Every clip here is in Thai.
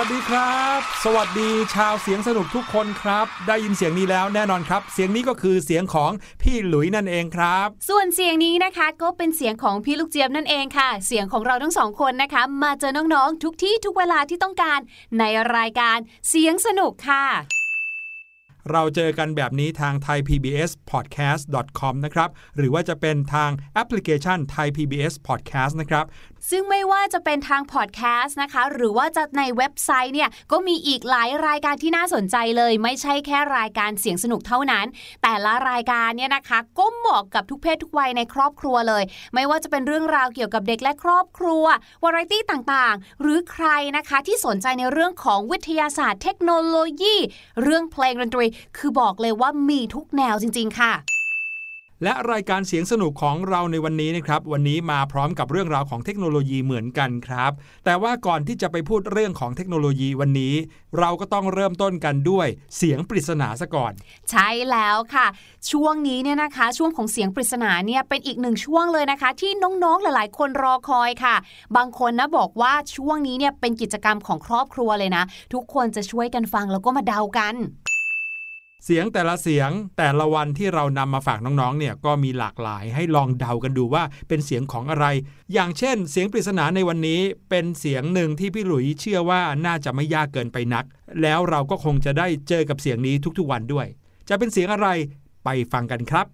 วัสดีครับ สวัสดีชาวเสียงสนุกทุกคนครับ ได้ยินเสียงนี้แล้วแน่นอนครับ เสียงนี้ก็คือเสียงของพี่หลุยนั่นเองครับ ส่วนเสียงนี้นะคะก็เป็นเสียงของพี่ลูกเจี๊ยบนั่นเองค่ะ เสียงของเราทั้งสองคนนะคะ มาเจอน้องๆทุกที่ทุกเวลาที่ต้องการในรายการเสียงสนุกค่ะ เราเจอกันแบบนี้ทาง thaipbspodcast.com นะครับ หรือว่าจะเป็นทางแอปพลิเคชัน Thai PBS Podcast นะครับ ซึ่งไม่ว่าจะเป็นทางพอดแคสต์นะคะ หรือว่าจะในเว็บไซต์เนี่ย ก็มีอีกหลายรายการที่น่าสนใจเลย ไม่ใช่แค่รายการเสียงสนุกเท่านั้น แต่ละรายการเนี่ยนะคะ ก็เหมาะกับทุกเพศทุกวัยในครอบครัวเลย ไม่ว่าจะเป็นเรื่องราวเกี่ยวกับเด็กและครอบครัววาไรตี้ต่างๆ หรือใครนะคะที่สนใจในเรื่องของวิทยาศาสตร์ เทคโนโลยี เรื่องเพลงดนตรีคือบอกเลยว่ามีทุกแนวจริง ๆ ค่ะและรายการเสียงสนุกของเราในวันนี้นะครับ วันนี้มาพร้อมกับเรื่องราวของเทคโนโลยีเหมือนกันครับ แต่ว่าก่อนที่จะไปพูดเรื่องของเทคโนโลยีวันนี้ เราก็ต้องเริ่มต้นกันด้วยเสียงปริศนาซะก่อน ใช่แล้วค่ะ ช่วงนี้เนี่ยนะคะ ช่วงของเสียงปริศนาเนี่ยเป็นอีกหนึ่งช่วงเลยนะคะ ที่น้องๆหลาย ๆ คนรอคอยค่ะ บางคนนะบอกว่าช่วงนี้เนี่ยเป็นกิจกรรมของครอบครัวเลยนะ ทุกคนจะช่วยกันฟังแล้วก็มาเดากัน เสียงแต่ละเสียงแต่ละวันที่เรานำมาฝากน้องๆ เนี่ยก็มีหลากหลายให้ลองเดากันดูว่าเป็นเสียงของอะไร อย่างเช่น เสียงปริศนาในวันนี้เป็นเสียงหนึ่งที่พี่หลุยเชื่อว่าน่าจะไม่ยากเกินไปนัก แล้วเราก็คงจะได้เจอกับเสียงนี้ทุกๆวันด้วย จะเป็นเสียงอะไรไปฟังกันครับ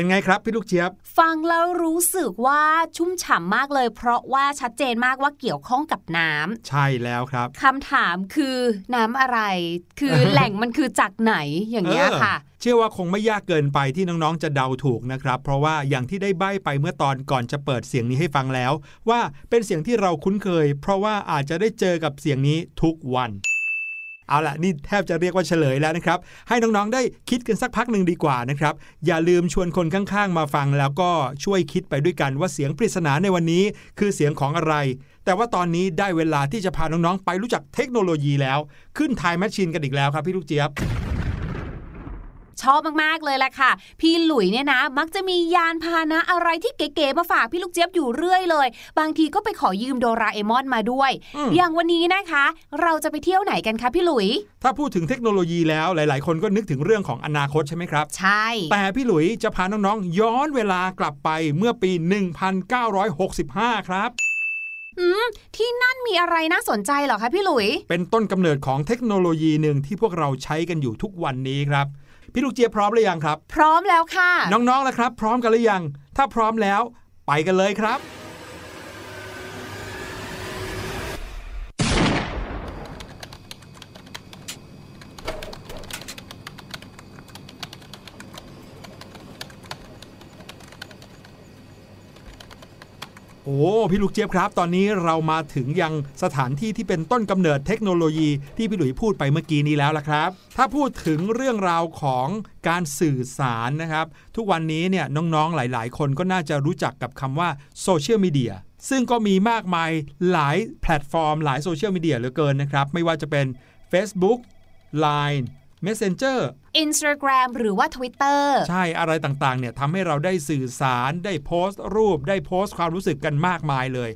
เป็นไงครับพี่ลูกเจี๊ยบ ฟังแล้วรู้สึกว่าชุ่มฉ่ำมากเลย เพราะว่าชัดเจนมากว่าเกี่ยวข้องกับน้ำใช่แล้วครับคำถามคือน้ำอะไร คือแหล่งมันคือจากไหนอย่างเงี้ยค่ะเออเชื่อว่าคงไม่ยากเกินไปที่น้องๆจะเดาถูกนะครับ เพราะว่าอย่างที่ได้ใบ้ไปเมื่อตอนก่อนจะเปิดเสียงนี้ให้ฟังแล้ว ว่าเป็นเสียงที่เราคุ้นเคย เพราะว่าอาจจะได้เจอกับเสียงนี้ทุกวัน เอาล่ะนี่แทบจะเรียกว่าเฉลยแล้วนะครับ ให้น้องๆได้คิดกันสักพักหนึ่งดีกว่านะครับ อย่าลืมชวนคนข้างๆ มาฟังแล้วก็ช่วยคิดไปด้วยกันว่าเสียงปริศนาในวันนี้ คือเสียงของอะไร แต่ว่าตอนนี้ได้เวลาที่จะพาน้องๆ ไปรู้จักเทคโนโลยีแล้ว ขึ้นทายแมชชีนกันอีกแล้วครับพี่ลูกเจี๊ยบ ชอบมากๆเลยแหละค่ะ พี่หลุยเนี่ยนะ มักจะมียานพาหนะอะไรที่เก๋ๆมาฝากพี่ลูกเจี๊ยบอยู่เรื่อยเลย บางทีก็ไปขอยืมโดราเอมอนมาด้วยอืมอย่างวันนี้นะคะ เราจะไปเที่ยวไหนกันคะพี่หลุย ถ้าพูดถึงเทคโนโลยีแล้วหลาย ๆ คนก็นึกถึงเรื่องของอนาคตใช่ไหมครับ ใช่ แต่พี่หลุยจะพาน้องๆย้อนเวลากลับไปเมื่อปี 1965 ครับอืมที่นั่นมีอะไรน่าสนใจเหรอคะพี่หลุย เป็นต้นกำเนิดของเทคโนโลยีหนึ่งที่พวกเราใช้กันอยู่ทุกวันนี้ครับ พี่ลูกเจี๊ยบพร้อมหรือยังครับ พร้อมแล้วค่ะ น้องๆล่ะครับ พร้อมกันหรือยัง ถ้าพร้อมแล้ว ไปกันเลยครับ อ้พี่ลูกเจี๊ยบครับ ตอนนี้เรามาถึงยังสถานที่ที่เป็นต้นกำเนิดเทคโนโลยีที่พี่หลุยพูดไปเมื่อกี้นี้แล้วล่ะครับ ถ้าพูดถึงเรื่องราวของการสื่อสารนะครับ ทุกวันนี้เนี่ยน้องๆหลาย ๆ คนก็น่าจะรู้จักกับคำว่าโซเชียลมีเดียซึ่งก็มีมากมายหลายแพลตฟอร์ม หลายโซเชียลมีเดียเหลือเกินนะครับ ไม่ว่าจะเป็น Facebook Line Messenger Instagram หรือว่า Twitter ใช่อะไรต่างๆเนี่ยทำให้เราได้สื่อสารได้โพสต์รูป ได้โพสต์ความรู้สึกกันมากมายเลย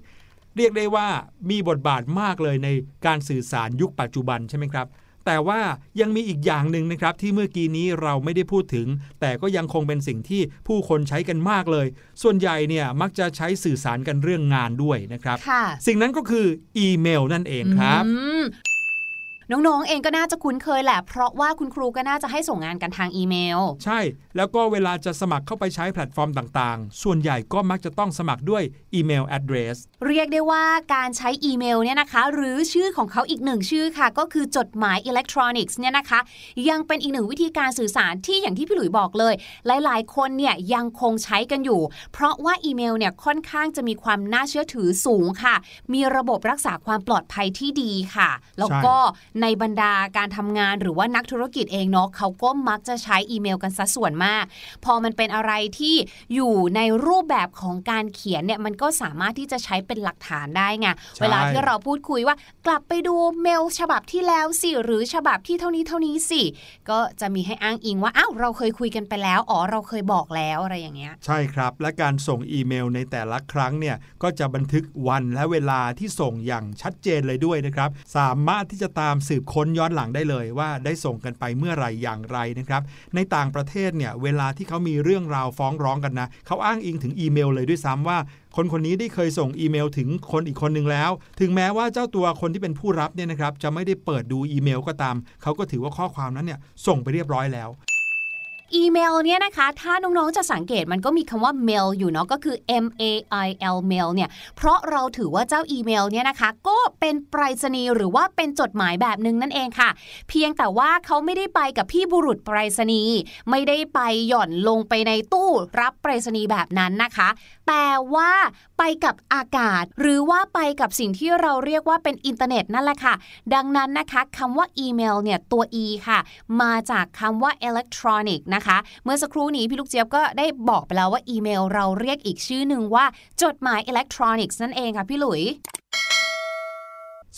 เรียกได้ว่ามีบทบาทมากเลยในการสื่อสารยุคปัจจุบันใช่ไหมครับแต่ว่ายังมีอีกอย่างหนึ่งนะครับที่เมื่อกี้นี้เราไม่ได้พูดถึง แต่ก็ยังคงเป็นสิ่งที่ผู้คนใช้กันมากเลย ส่วนใหญ่เนี่ยมักจะใช้สื่อสารกันเรื่องงานด้วยนะครับค่ะสิ่งนั้นก็คืออีเมลนั่นเองครับอืม น้องๆ เองก็น่าจะคุ้นเคยแหละ เพราะว่าคุณครูก็น่าจะให้ส่งงานกันทางอีเมล ใช่ แล้วก็เวลาจะสมัครเข้าไปใช้แพลตฟอร์มต่างๆ ส่วนใหญ่ก็มักจะต้องสมัครด้วยอีเมล address เรียกได้ว่าการใช้อีเมลเนี่ยนะคะ หรือชื่อของเขาอีกหนึ่งชื่อค่ะ ก็คือจดหมายอิเล็กทรอนิกส์เนี่ยนะคะ ยังเป็นอีกหนึ่งวิธีการสื่อสารที่อย่างที่พี่หลุยบอกเลย หลายๆ คนเนี่ยยังคงใช้กันอยู่ เพราะว่าอีเมลเนี่ยค่อนข้างจะมีความน่าเชื่อถือสูงค่ะ มีระบบรักษาความปลอดภัยที่ดีค่ะ แล้วก็ในบรรดาการทำงานหรือว่านักธุรกิจเองเนาะเขาก็มักจะใช้อีเมลกันซะส่วนมาก พอมันเป็นอะไรที่อยู่ในรูปแบบของการเขียนเนี่ยมันก็สามารถที่จะใช้เป็นหลักฐานได้ไงใช่เวลาที่เราพูดคุยว่ากลับไปดูเมลฉบับที่แล้วสิหรือฉบับที่เท่านี้เท่านี้สิก็จะมีให้อ้างอิงว่าอ้าวเราเคยคุยกันไปแล้วอ๋อเราเคยบอกแล้วอะไรอย่างเงี้ยใช่ครับ และการส่งอีเมลในแต่ละครั้งเนี่ยก็จะบันทึกวันและเวลาที่ส่งอย่างชัดเจนเลยด้วยนะครับ สามารถที่จะตามสืบค้นย้อนหลังได้เลยว่าได้ส่งกันไปเมื่อไหร่อย่างไรนะครับ ในต่างประเทศเนี่ยเวลาที่เขามีเรื่องราวฟ้องร้องกันนะเขาอ้างอิงถึงอีเมลเลยด้วยซ้ำว่า คนคนนี้ได้เคยส่งอีเมลถึงคนอีกคนหนึ่งแล้ว ถึงแม้ว่าเจ้าตัวคนที่เป็นผู้รับเนี่ยนะครับจะไม่ได้เปิดดูอีเมลก็ตามเขาก็ถือว่าข้อความนั้นเนี่ยส่งไปเรียบร้อยแล้ว อีเมลเนี่ยนะคะ ถ้าน้องๆจะสังเกตมันก็มีคำว่า mail อยู่เนาะก็คือ m a email เนี่ย เพราะเราถือว่าเจ้าอีเมลเนี่ยนะคะ ก็เป็นไปรษณีย์หรือว่าเป็นจดหมายแบบหนึ่งนั่นเองค่ะ เพียงแต่ว่าเขาไม่ได้ไปกับพี่บุรุษไปรษณีย์ไม่ได้ไปหย่อนลงไปในตู้รับไปรษณีย์แบบนั้นนะคะ แต่ว่าไปกับอากาศ หรือว่าไปกับสิ่งที่เราเรียกว่าเป็นอินเทอร์เน็ตนั่นแหละค่ะ ดังนั้นนะคะคำว่าอีเมลเนี่ยตัว e ค่ะ มาจากคำว่า electronic นะคะ เมื่อสักครู่นี้พี่ลูกเจี๊ยบก็ได้บอกไปแล้วว่าอีเมลเราเรียกอีกชื่อหนึ่งว่าจดหมายอิเล็กทรอนิกส์นั่นเองค่ะพี่หลุย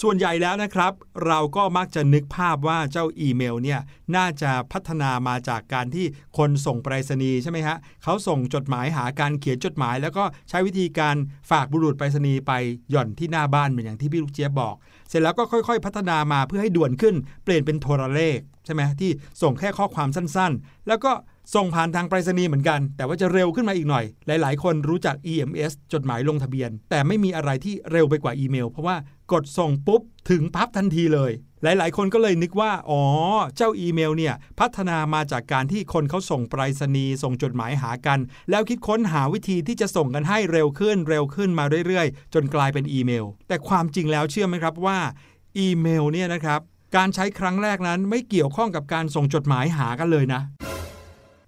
ส่วนใหญ่แล้วนะครับ เราก็มักจะนึกภาพว่าเจ้าอีเมลเนี่ยน่าจะพัฒนามาจากการที่คนส่งไปรษณีย์ใช่ไหมฮะเขาส่งจดหมายหาการเขียนจดหมาย แล้วก็ใช้วิธีการฝากบุรุษไปรษณีย์ไปหย่อนที่หน้าบ้านเหมือนอย่างที่พี่ลูกเจี๊ยบบอก เสร็จแล้วก็ค่อย ๆ พัฒนามาเพื่อให้ด่วนขึ้น เปลี่ยนเป็นโทรเลขใช่ไหมที่ส่งแค่ข้อความสั้น ๆ แล้วก็ ส่งผ่านทางไปรษณีย์เหมือนกัน แต่ว่าจะเร็วขึ้นมาอีกหน่อย หลาย ๆ คนรู้จัก EMS จดหมายลงทะเบียน แต่ไม่มีอะไรที่เร็วไปกว่าอีเมล เพราะว่ากดส่งปุ๊บถึงปั๊บทันทีเลย หลาย ๆ คนก็เลยนึกว่า อ๋อ เจ้าอีเมลเนี่ย พัฒนามาจากการที่คนเขาส่งไปรษณีย์ส่งจดหมายหากัน แล้วคิดค้นหาวิธีที่จะส่งกันให้เร็วขึ้นเร็วขึ้นมาเรื่อย ๆ จนกลายเป็นอีเมล แต่ความจริงแล้วเชื่อไหมครับว่าอีเมลเนี่ยนะครับการใช้ครั้งแรกนั้นไม่เกี่ยวข้องกับการส่งจดหมายหากันเลยนะ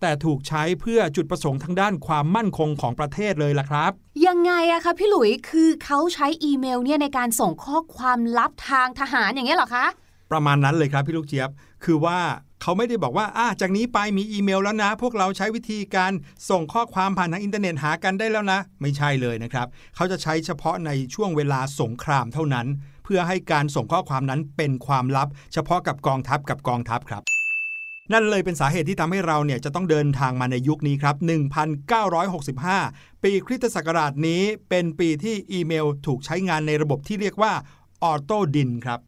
แต่ถูกใช้เพื่อจุดประสงค์ทางด้านความมั่นคงของประเทศเลยล่ะครับ ยังไงอะคะพี่หลุยคือเขาใช้อีเมลเนี่ยในการส่งข้อความลับทางทหารอย่างเงี้ยเหรอคะ ประมาณนั้นเลยครับพี่ลูกเจี๊ยบ คือว่าเขาไม่ได้บอกว่าอะจากนี้ไปมีอีเมลแล้วนะ พวกเราใช้วิธีการส่งข้อความผ่านทางอินเทอร์เน็ตหากันได้แล้วนะ ไม่ใช่เลยนะครับ เขาจะใช้เฉพาะในช่วงเวลาสงครามเท่านั้น เพื่อให้การส่งข้อความนั้นเป็นความลับ เฉพาะกับกองทัพกับกองทัพครับ นั่นเลยเป็นสาเหตุที่ทำให้เราเนี่ยจะต้องเดินทางมาในยุคนี้ครับ 1965 ปีคริสตศักราชนี้เป็นปีที่อีเมลถูกใช้งานในระบบที่เรียกว่าออโตดินครับ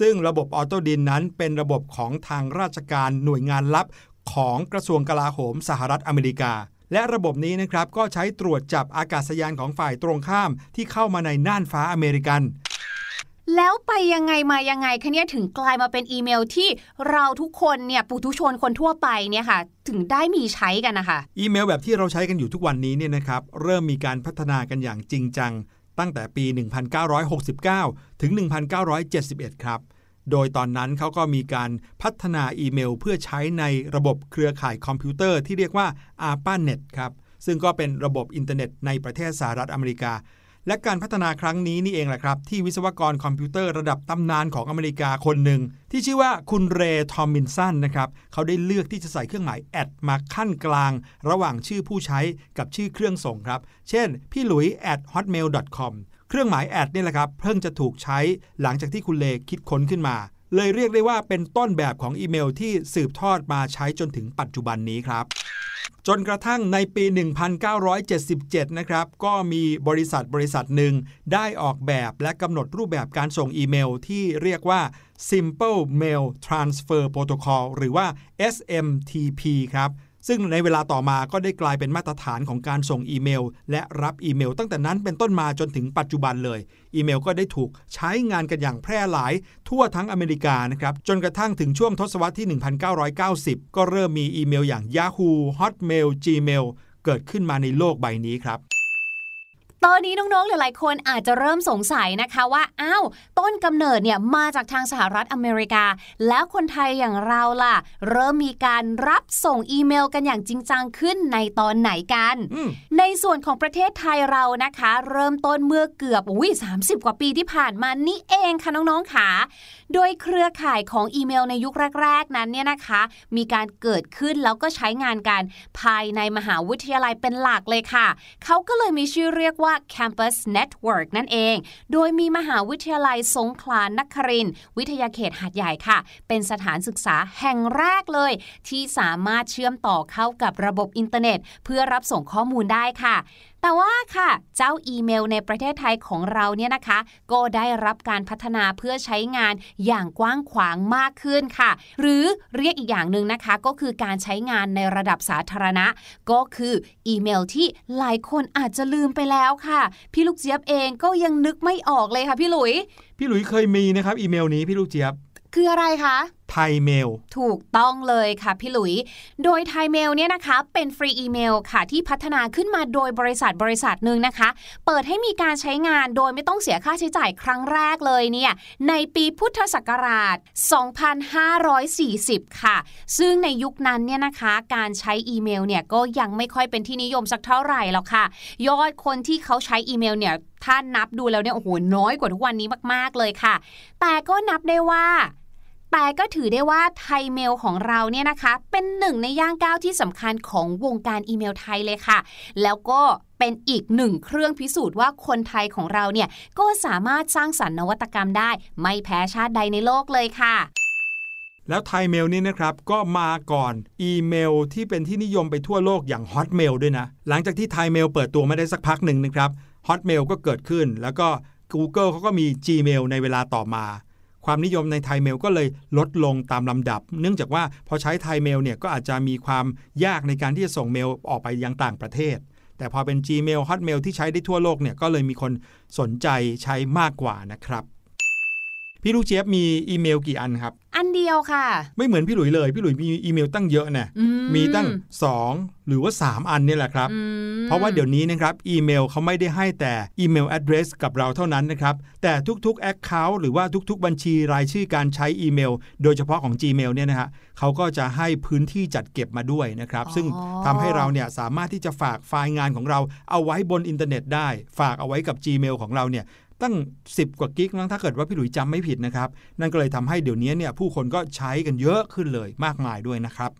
ซึ่งระบบออโตดินนั้นเป็นระบบของทางราชการหน่วยงานลับของกระทรวงกลาโหมสหรัฐอเมริกา และระบบนี้นะครับก็ใช้ตรวจจับอากาศยานของฝ่ายตรงข้ามที่เข้ามาในน่านฟ้าอเมริกัน แล้วไปยังไงมายังไงคะเนี่ยถึงกลายมาเป็นอีเมลที่เราทุกคนเนี่ยปุถุชนคนทั่วไปเนี่ยค่ะ ถึงได้มีใช้กันนะคะอีเมลแบบที่เราใช้กันอยู่ทุกวันนี้เนี่ยนะครับเริ่มมีการพัฒนากันอย่างจริงจัง ตั้งแต่ปี 1969 ถึง 1971 ครับ โดยตอนนั้นเขาก็มีการพัฒนาอีเมล เพื่อใช้ในระบบเครือข่ายคอมพิวเตอร์ที่เรียกว่า ARPANET ครับซึ่งก็เป็นระบบอินเทอร์เน็ตในประเทศสหรัฐอเมริกา และการพัฒนาครั้งนี้นี่เองแหละครับ ที่วิศวกรคอมพิวเตอร์ระดับตำนานของอเมริกาคนหนึ่ง ที่ชื่อว่าคุณเรย์ทอมลินสันนะครับเขาได้เลือกที่จะใส่เครื่องหมาย at มาคั่นกลาง ระหว่างชื่อผู้ใช้กับชื่อเครื่องส่งครับ เช่น พี่หลุย at hotmail com เครื่องหมาย at นี่แหละครับ เพิ่งจะถูกใช้หลังจากที่คุณเลคิดค้นขึ้นมา เลยเรียกได้ว่าเป็นต้นแบบของอีเมลที่สืบทอดมาใช้จนถึงปัจจุบันนี้ครับ จนกระทั่งในปี 1977 นะครับ ก็มีบริษัทบริษัทหนึ่งได้ออกแบบและกำหนดรูปแบบการส่งอีเมลที่เรียกว่า Simple Mail Transfer Protocol หรือว่า SMTP ครับ ซึ่งในเวลาต่อมาก็ได้กลายเป็นมาตรฐานของการส่งอีเมล และรับอีเมล ตั้งแต่นั้นเป็นต้นมาจนถึงปัจจุบันเลย อีเมลก็ได้ถูกใช้งานกันอย่างแพร่หลาย ทั่วทั้งอเมริกานะครับ จนกระทั่งถึงช่วงทศวรรษที่ 1990 ก็เริ่มมีอีเมลอย่าง Yahoo Hotmail Gmail เกิดขึ้นมาในโลกใบนี้ครับ ตอนนี้น้องๆ หลายๆ คนอาจจะเริ่มสงสัยนะคะว่า อ้าว ต้นกำเนิดเนี่ยมาจากทางสหรัฐอเมริกา แล้วคนไทยอย่างเราล่ะ เริ่มมีการรับส่งอีเมลกันอย่างจริงจังขึ้นในตอนไหนกันอืมในส่วนของประเทศไทยเรานะคะ เริ่มต้นเมื่อเกือบอุ้ย30กว่าปีที่ผ่านมานี่เองค่ะน้องๆค่ะโดยเครือข่ายของอีเมลในยุคแรก ๆ นั้นเนี่ยนะคะ มีการเกิดขึ้นแล้วก็ใช้งานกันภายในมหาวิทยาลัยเป็นหลักเลยค่ะ เขาก็เลยมีชื่อเรียกว่า Campus Network นั่นเอง โดยมีมหาวิทยาลัยสงขลานครินวิทยาเขตหาดใหญ่ค่ะ เป็นสถานศึกษาแห่งแรกเลย ที่สามารถเชื่อมต่อเข้ากับระบบอินเทอร์เน็ต เพื่อรับส่งข้อมูลได้ค่ะ แต่ว่าค่ะ เจ้าอีเมลในประเทศไทยของเราเนี่ยนะคะ ก็ได้รับการพัฒนาเพื่อใช้งานอย่างกว้างขวางมากขึ้นค่ะ หรือเรียกอีกอย่างหนึ่งนะคะ ก็คือการใช้งานในระดับสาธารณะ ก็คืออีเมลที่หลายคนอาจจะลืมไปแล้วค่ะ พี่ลูกเจี๊ยบเองก็ยังนึกไม่ออกเลยค่ะพี่หลุย พี่หลุยเคยมีนะครับอีเมลนี้พี่ลูกเจี๊ยบคืออะไรคะ ไทยเมล ถูกต้องเลยค่ะพี่หลุย โดยไทยเมลเนี่ยนะคะเป็นฟรีอีเมลค่ะที่พัฒนาขึ้นมาโดยบริษัทบริษัทหนึ่งนะคะ เปิดให้มีการใช้งานโดยไม่ต้องเสียค่าใช้จ่ายครั้งแรกเลยเนี่ยในปีพุทธศักราช 2540 ค่ะ ซึ่งในยุคนั้นเนี่ยนะคะการใช้อีเมลเนี่ยก็ยังไม่ค่อยเป็นที่นิยมสักเท่าไหร่หรอกค่ะ ยอดคนที่เขาใช้อีเมลเนี่ยถ้านับดูแล้วเนี่ยโอ้โหน้อยกว่าทุกวันนี้มาก ๆเลยค่ะ แต่ก็นับได้ว่า แต่ก็ถือได้ว่าไทยเมลของเราเนี่ยนะคะ เป็นหนึ่งในย่างก้าวที่สำคัญของวงการอีเมลไทยเลยค่ะ แล้วก็เป็นอีกหนึ่งเครื่องพิสูจน์ว่าคนไทยของเราเนี่ยก็สามารถสร้างสรรค์นวัตกรรมได้ ไม่แพ้ชาติใดในโลกเลยค่ะแล้วไทยเมลนี่นะครับก็มาก่อนอีเมลที่เป็นที่นิยมไปทั่วโลกอย่าง Hotmail ด้วยนะ หลังจากที่ไทยเมลเปิดตัวมาได้สักพักหนึ่งนะครับ Hotmail ก็เกิดขึ้น แล้วก็ Google เขาก็มี Gmail ในเวลาต่อมา ความนิยมในไทยเมลก็เลยลดลงตามลำดับ เนื่องจากว่าพอใช้ไทยเมลเนี่ยก็อาจจะมีความยากในการที่จะส่งเมลออกไปยังต่างประเทศ แต่พอเป็น Gmail Hotmail ที่ใช้ได้ทั่วโลกเนี่ยก็เลยมีคนสนใจใช้มากกว่านะครับ พี่ลูกเจี๊ยบมีอีเมลกี่อันครับ อันเดียวค่ะ ไม่เหมือนพี่หลุยเลย พี่หลุยมีอีเมลตั้งเยอะนะอืมีตั้ง 2 หรือว่า 3 อันเนี่ยแหละครับอืมเพราะว่าเดี๋ยวนี้นะครับอีเมลเขาไม่ได้ให้แต่อีเมล address กับเราเท่านั้นนะครับ แต่ทุกๆ Account หรือว่าทุกๆ บัญชีรายชื่อการใช้อีเมล โดยเฉพาะของ Gmail เนี่ยนะฮะเขาก็จะให้พื้นที่จัดเก็บมาด้วยนะครับ ซึ่งทำให้เราเนี่ยสามารถที่จะฝากไฟล์งานของเราเอาไว้บนอินเทอร์เน็ตได้ ฝากเอาไว้กับ Gmail ของเราเนี่ย ตั้ง 10 กว่า gig นะถ้าเกิดว่าพี่หลุยจำไม่ผิดนะครับ นั่นก็เลยทำให้เดี๋ยวนี้เนี่ยผู้คนก็ใช้กันเยอะขึ้นเลยมากมายด้วยนะครับ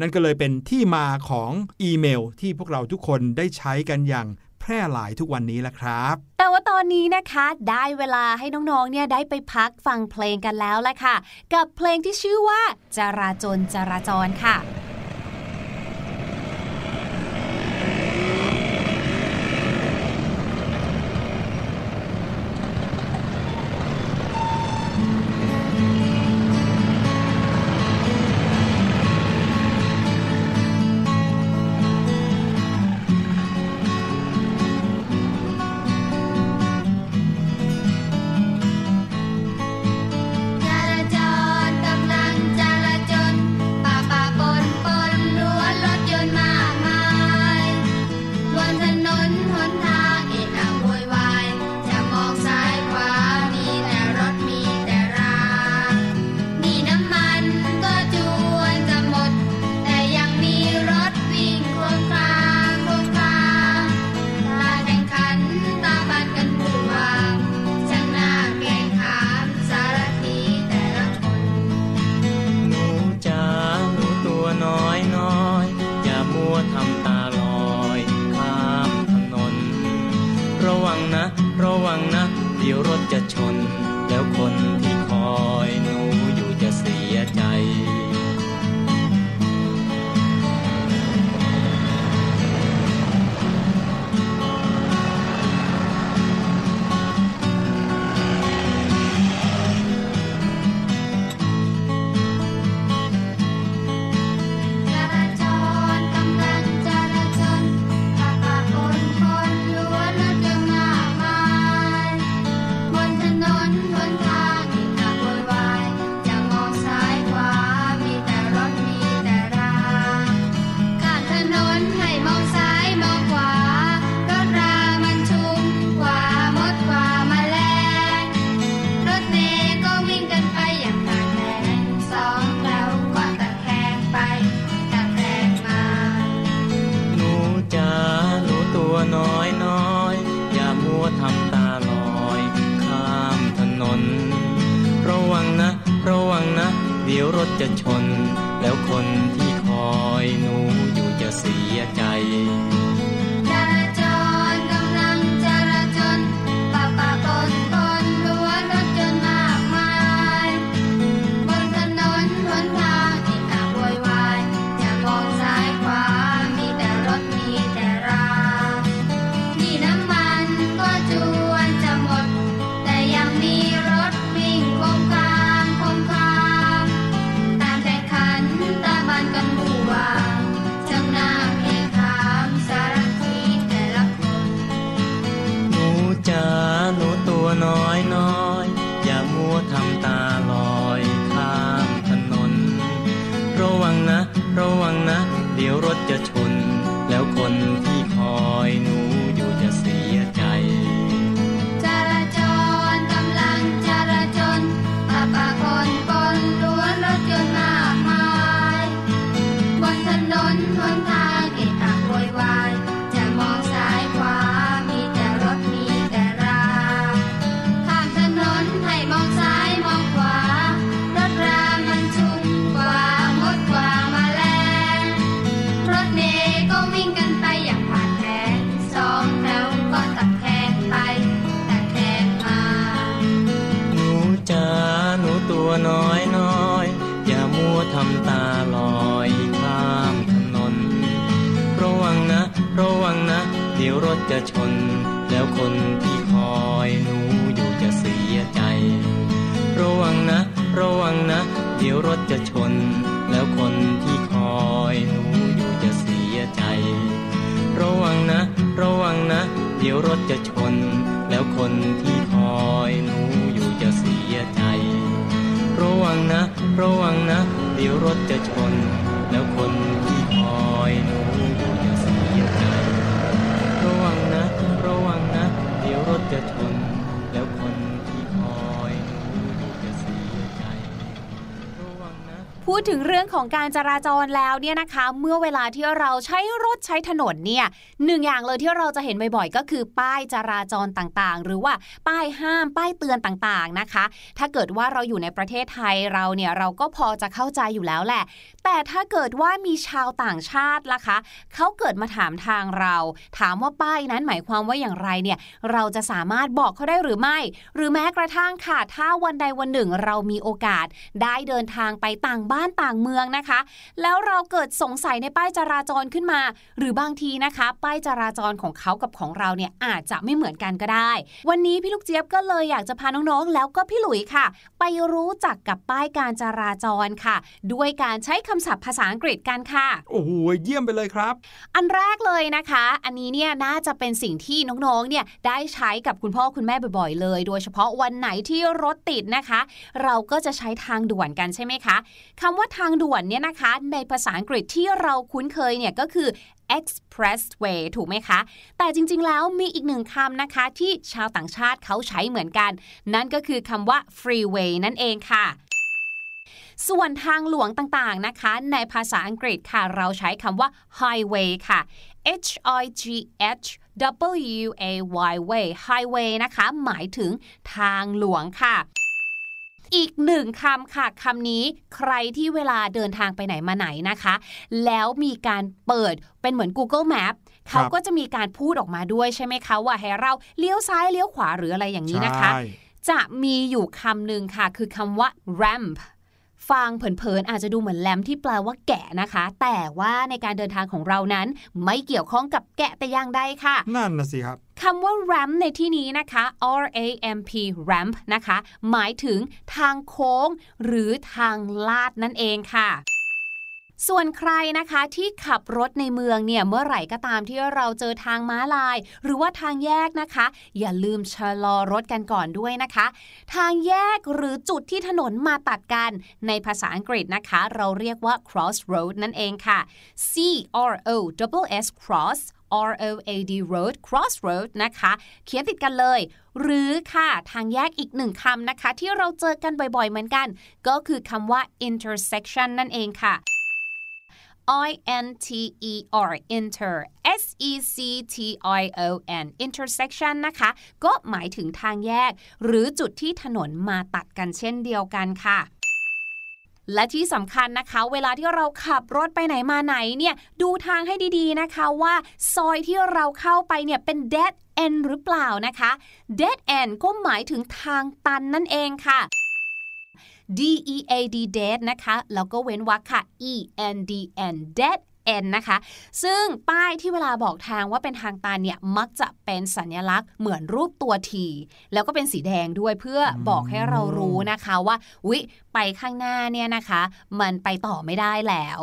นั่นก็เลยเป็นที่มาของอีเมล ที่พวกเราทุกคนได้ใช้กันอย่างแพร่หลายทุกวันนี้แหละครับ แต่ว่าตอนนี้นะคะได้เวลาให้น้องๆเนี่ยได้ไปพักฟังเพลงกันแล้วแหละค่ะ กับเพลงที่ชื่อว่าจราจรจราจรค่ะ เดี๋ยวรถ พูดถึงเรื่องของการจราจรแล้วเนี่ยนะคะ เมื่อเวลาที่เราใช้รถใช้ถนนเนี่ยหนึ่งอย่างเลยที่เราจะเห็นบ่อยๆก็คือป้ายจราจรต่างๆ หรือว่าป้ายห้ามป้ายเตือนต่างๆนะคะ ถ้าเกิดว่าเราอยู่ในประเทศไทยเราเนี่ยเราก็พอจะเข้าใจอยู่แล้วแหละ แต่ถ้าเกิดว่ามีชาวต่างชาติล่ะคะเขาเกิดมาถามทางเรา ถามว่าป้ายนั้นหมายความว่าอย่างไรเนี่ยเราจะสามารถบอกเขาได้หรือไม่ หรือแม้กระทั่งค่ะถ้าวันใดวันหนึ่งเรามีโอกาสได้เดินทางไปต่างบ้านต่างเมืองนะคะ แล้วเราเกิดสงสัยในป้ายจราจรขึ้นมา หรือบางทีนะคะ ป้ายจราจรของเขากับของเราเนี่ยอาจจะไม่เหมือนกันก็ได้ วันนี้พี่ลูกเจี๊ยบก็เลยอยากจะพาน้องๆ แล้วก็พี่หลุยค่ะ ไปรู้จักกับป้ายการจราจรค่ะ ด้วยการใช้คำศัพท์ภาษาอังกฤษกันค่ะ โอ้โหเยี่ยมไปเลยครับ อันแรกเลยนะคะ อันนี้เนี่ยน่าจะเป็นสิ่งที่น้องๆ เนี่ยได้ใช้กับคุณพ่อคุณแม่บ่อยๆ เลย โดยเฉพาะวันไหนที่รถติดนะคะ เราก็จะใช้ทางด่วนกันใช่ไหมคะคำว่าทางด่วนเนี่ยนะคะ ในภาษาอังกฤษที่เราคุ้นเคยเนี่ยก็คือ expressway ถูกไหมคะ แต่จริงๆ แล้วมีอีกหนึ่งคำนะคะ ที่ชาวต่างชาติเขาใช้เหมือนกัน นั่นก็คือคำว่า freeway นั่นเองค่ะ ส่วนทางหลวงต่างๆนะคะ ในภาษาอังกฤษค่ะ เราใช้คำว่า highway ค่ะ H I G H W A Y way highway นะคะ หมายถึงทางหลวงค่ะ อีกหนึ่งคำค่ะคำนี้ใครที่เวลาเดินทางไปไหนมาไหนนะคะ แล้วมีการเปิดเป็นเหมือน Google Map เขาก็จะมีการพูดออกมาด้วยใช่ไหมคะว่าให้เราเลี้ยวซ้ายเลี้ยวขวาหรืออะไรอย่างนี้นะคะใช่จะมีอยู่คำหนึ่งค่ะ คือคำว่า ramp ฟังเผินๆอาจจะดูเหมือนแรมที่แปลว่าแกะนะคะ แต่ว่าในการเดินทางของเรานั้น ไม่เกี่ยวข้องกับแกะแต่อย่างใดค่ะ นั่นนะสิครับคำว่า ramp ในที่นี้นะคะ R A M P ramp นะคะ หมายถึงทางโค้ง หรือทางลาดนั่นเองค่ะ ส่วนใครนะคะที่ขับรถในเมืองเนี่ยเมื่อไหร่ก็ตามที่เราเจอทางม้าลาย หรือว่าทางแยกนะคะ อย่าลืมชะลอรถกันก่อนด้วยนะคะ ทางแยกหรือจุดที่ถนนมาตัดกัน ในภาษาอังกฤษนะคะ เราเรียกว่า crossroad นั่นเองค่ะ C R O S S cross R O A D road crossroad นะคะ เขียนติดกันเลย หรือค่ะ ทางแยกอีกหนึ่งคำนะคะ ที่เราเจอกันบ่อยๆเหมือนกัน ก็คือคำว่า intersection นั่นเองค่ะ I N T E R inter S E C T I O N intersection นะคะ ก็หมายถึงทางแยก หรือจุดที่ถนนมาตัดกันเช่นเดียวกันค่ะและที่สำคัญนะคะ เวลาที่เราขับรถไปไหนมาไหนเนี่ยดูทางให้ดีๆนะคะว่าซอยที่เราเข้าไปเนี่ยเป็น dead end หรือเปล่านะคะ dead end ก็หมายถึงทางตันนั่นเองค่ะ D E A D dead นะคะแล้วก็เว้นวรรคค่ะ E N D N dead n นะคะ ซึ่งป้ายที่เวลาบอกทางว่าเป็นทางตันเนี่ย มักจะเป็นสัญลักษณ์เหมือนรูปตัวที แล้วก็เป็นสีแดงด้วยเพื่อบอกให้เรารู้นะคะว่าวิไปข้างหน้าเนี่ยนะคะ มันไปต่อไม่ได้แล้ว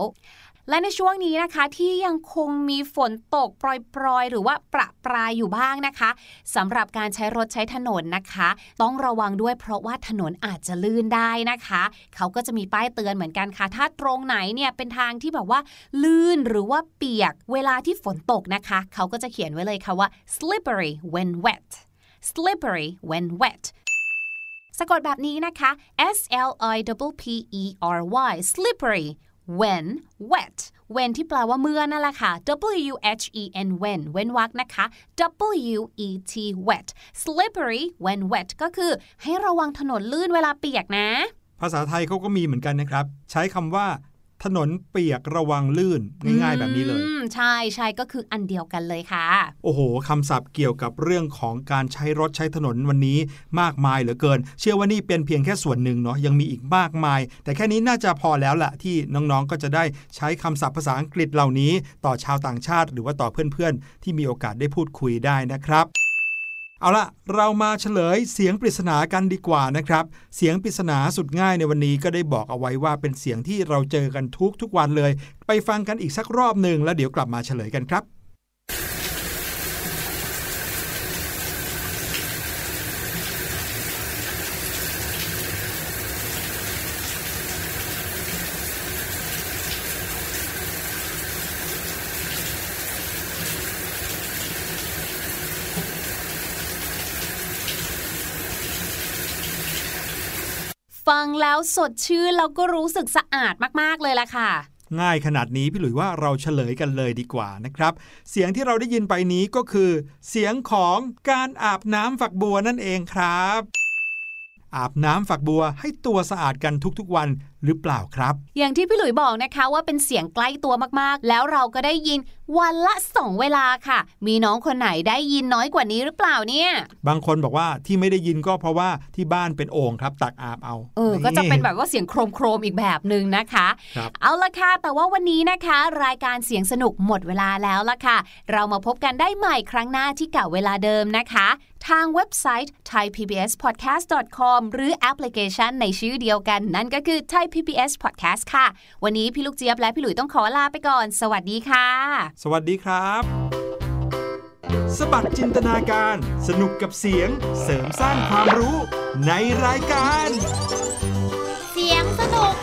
และในช่วงนี้นะคะที่ยังคงมีฝนตกปรอยๆ หรือว่าประปรายอยู่บ้างนะคะสำหรับการใช้รถใช้ถนนนะคะ ต้องระวังด้วยเพราะว่าถนนอาจจะลื่นได้นะคะ เขาก็จะมีป้ายเตือนเหมือนกันค่ะ ถ้าตรงไหนเนี่ยเป็นทางที่แบบว่า ลื่นหรือว่าเปียกเวลาที่ฝนตกนะคะ เขาก็จะเขียนไว้เลยค่ะว่า slippery when wet slippery when wet สะกดแบบนี้นะคะ S L I P P E R Y slippery when wet when ที่แปลว่าเมื่อนั่นแหละค่ะ W H E N when เว้นวรรคนะคะ W E T wet slippery when wet ก็คือให้ระวังถนนลื่นเวลาเปียกนะ ภาษาไทยเขาก็มีเหมือนกันนะครับ ใช้คำว่า ถนนเปียกระวังลื่นง่ายๆแบบนี้เลยอืมใช่ใช่ก็คืออันเดียวกันเลยค่ะ โอ้โหคำศัพท์เกี่ยวกับเรื่องของการใช้รถใช้ถนนวันนี้มากมายเหลือเกิน เชื่อว่านี่เป็นเพียงแค่ส่วนหนึ่งเนาะยังมีอีกมากมาย แต่แค่นี้น่าจะพอแล้วละที่น้องๆก็จะได้ใช้คำศัพท์ภาษาอังกฤษเหล่านี้ ต่อชาวต่างชาติ หรือว่าต่อเพื่อนๆ ที่มีโอกาสได้พูดคุยได้นะครับ เอาละเรามาเฉลยเสียงปริศนากันดีกว่านะครับ เสียงปริศนาสุดง่ายในวันนี้ก็ได้บอกเอาไว้ว่าเป็นเสียงที่เราเจอกันทุกทุกวันเลย ไปฟังกันอีกสักรอบหนึ่งแล้วเดี๋ยวกลับมาเฉลยกันครับ ฟัง แล้วสดชื่นแล้วก็รู้สึกสะอาดมากๆเลยล่ะค่ะ ง่ายขนาดนี้พี่หลุยว่าเราเฉลยกันเลยดีกว่านะครับ เสียงที่เราได้ยินไปนี้ก็คือ เสียงของการอาบน้ำฝักบัวนั่นเองครับ อาบน้ำฝักบัวให้ตัวสะอาดกันทุกๆวันหรือเปล่าครับ อย่างที่พี่หลุยบอกนะคะว่าเป็นเสียงใกล้ตัวมากๆ แล้วเราก็ได้ยิน วันละสองเวลาค่ะ มีน้องคนไหนได้ยินน้อยกว่านี้หรือเปล่าเนี่ย บางคนบอกว่าที่ไม่ได้ยินก็เพราะว่าที่บ้านเป็นโอ่งครับตักอาบเอาเออก็จะเป็นแบบว่าเสียงโครมโครมๆอีกแบบหนึ่งนะคะครับเอาละค่ะแต่ว่าวันนี้นะคะ รายการเสียงสนุกหมดเวลาแล้วละค่ะ เรามาพบกันได้ใหม่ครั้งหน้าที่เก่าเวลาเดิมนะคะ ทางเว็บไซต์ thaipbspodcast.com หรือแอปพลิเคชันในชื่อเดียวกัน นั่นก็คือ Thai PBS Podcast ค่ะ วันนี้พี่ลูกเจี๊ยบและพี่หลุยต้องขอลาไปก่อน สวัสดีค่ะสวัสดีครับสบัดจินตนาการ สนุกกับเสียงเสริมสร้างความรู้ในรายการ เสียงสนุก